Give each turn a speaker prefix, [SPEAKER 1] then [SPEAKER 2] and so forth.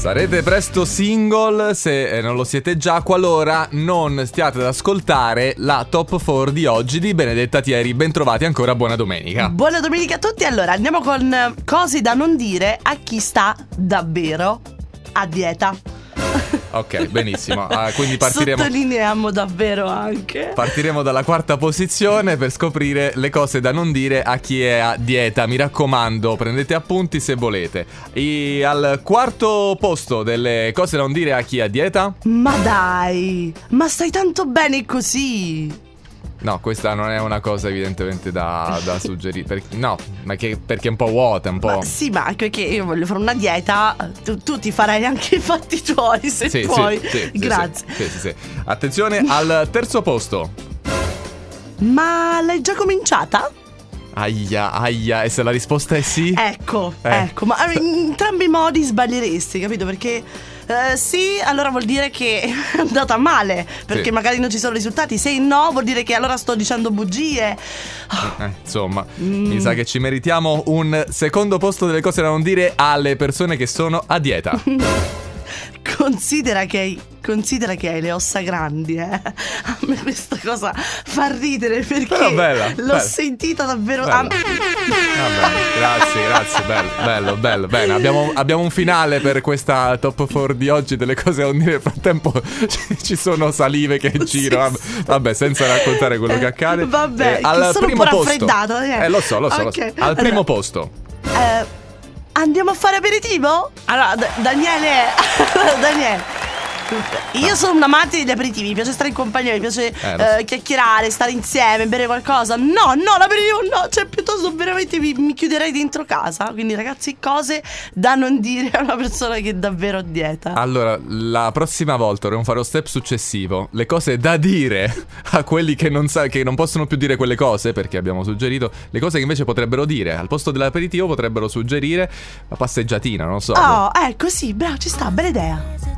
[SPEAKER 1] Sarete presto single se eh, non lo siete già, qualora non stiate ad ascoltare la top 4 di oggi di Benedetta Thieri. Bentrovati ancora, buona domenica.
[SPEAKER 2] Buona domenica a tutti. Allora, andiamo con cose da non dire a chi sta davvero a dieta.
[SPEAKER 1] Ok, benissimo. Ah, quindi partiremo.
[SPEAKER 2] Sottolineiamo davvero anche.
[SPEAKER 1] Partiremo dalla quarta posizione per scoprire le cose da non dire a chi è a dieta. Mi raccomando, prendete appunti se volete. E al quarto posto delle cose da non dire a chi è a dieta?
[SPEAKER 2] Ma dai, ma stai tanto bene così.
[SPEAKER 1] No, questa non è una cosa evidentemente da, da suggerire. Per- no, ma che, perché è un po' vuota, un po'.
[SPEAKER 2] Ma sì, ma anche perché io voglio fare una dieta, tu, tu ti farai anche i fatti tuoi se
[SPEAKER 1] Sì,
[SPEAKER 2] puoi.
[SPEAKER 1] sì, sì, sì,
[SPEAKER 2] Grazie.
[SPEAKER 1] Sì, sì, sì. Attenzione al terzo posto.
[SPEAKER 2] Ma l'hai già cominciata?
[SPEAKER 1] Aia, aia, e se la risposta è sì?
[SPEAKER 2] Ecco,
[SPEAKER 1] Eh.
[SPEAKER 2] ecco, ma in entrambi i modi sbaglieresti, capito? Perché eh, sì, allora vuol dire che è andata male, perché
[SPEAKER 1] Sì.
[SPEAKER 2] magari non ci sono risultati. Se no, vuol dire che allora sto dicendo bugie.
[SPEAKER 1] Eh, insomma,
[SPEAKER 2] Mm.
[SPEAKER 1] mi sa che ci meritiamo un secondo posto delle cose da non dire alle persone che sono a dieta.
[SPEAKER 2] Considera che hai, considera che hai le ossa grandi, eh. A me questa cosa fa ridere perché
[SPEAKER 1] bella,
[SPEAKER 2] l'ho
[SPEAKER 1] bella.
[SPEAKER 2] sentita davvero.
[SPEAKER 1] Bella.
[SPEAKER 2] ah,
[SPEAKER 1] Vabbè, grazie, grazie, bello, bello, bello. Bene, abbiamo, abbiamo un finale per questa top 4 di oggi delle cose dire. Nel frattempo ci- sono salive che
[SPEAKER 2] Sì,
[SPEAKER 1] girano. Vabbè,
[SPEAKER 2] sì.
[SPEAKER 1] vabbè, senza raccontare quello che accade.
[SPEAKER 2] Vabbè,
[SPEAKER 1] Eh, al
[SPEAKER 2] sono un
[SPEAKER 1] primo
[SPEAKER 2] po'
[SPEAKER 1] posto.
[SPEAKER 2] raffreddata, eh.
[SPEAKER 1] Eh, lo so, lo so, lo so. Al
[SPEAKER 2] allora.
[SPEAKER 1] primo posto.
[SPEAKER 2] eh, andiamo a fare aperitivo? Allora, Da- Daniele, Daniele. Io sono un amante degli aperitivi, mi piace stare in compagnia, mi piace
[SPEAKER 1] Eh,
[SPEAKER 2] eh, chiacchierare, stare insieme, bere qualcosa. No, no, l'aperitivo no, piuttosto veramente mi, mi chiuderei dentro casa. Quindi ragazzi, cose da non dire a una persona che è davvero a dieta.
[SPEAKER 1] Allora, la prossima volta dovremo fare lo step successivo. Le cose da dire a quelli che non, sa- che non possono più dire quelle cose, perché abbiamo suggerito. Le cose che invece potrebbero dire. Al posto dell'aperitivo potrebbero suggerire la passeggiatina, non so.
[SPEAKER 2] Oh, ecco, sì, bravo, ci sta, bella idea.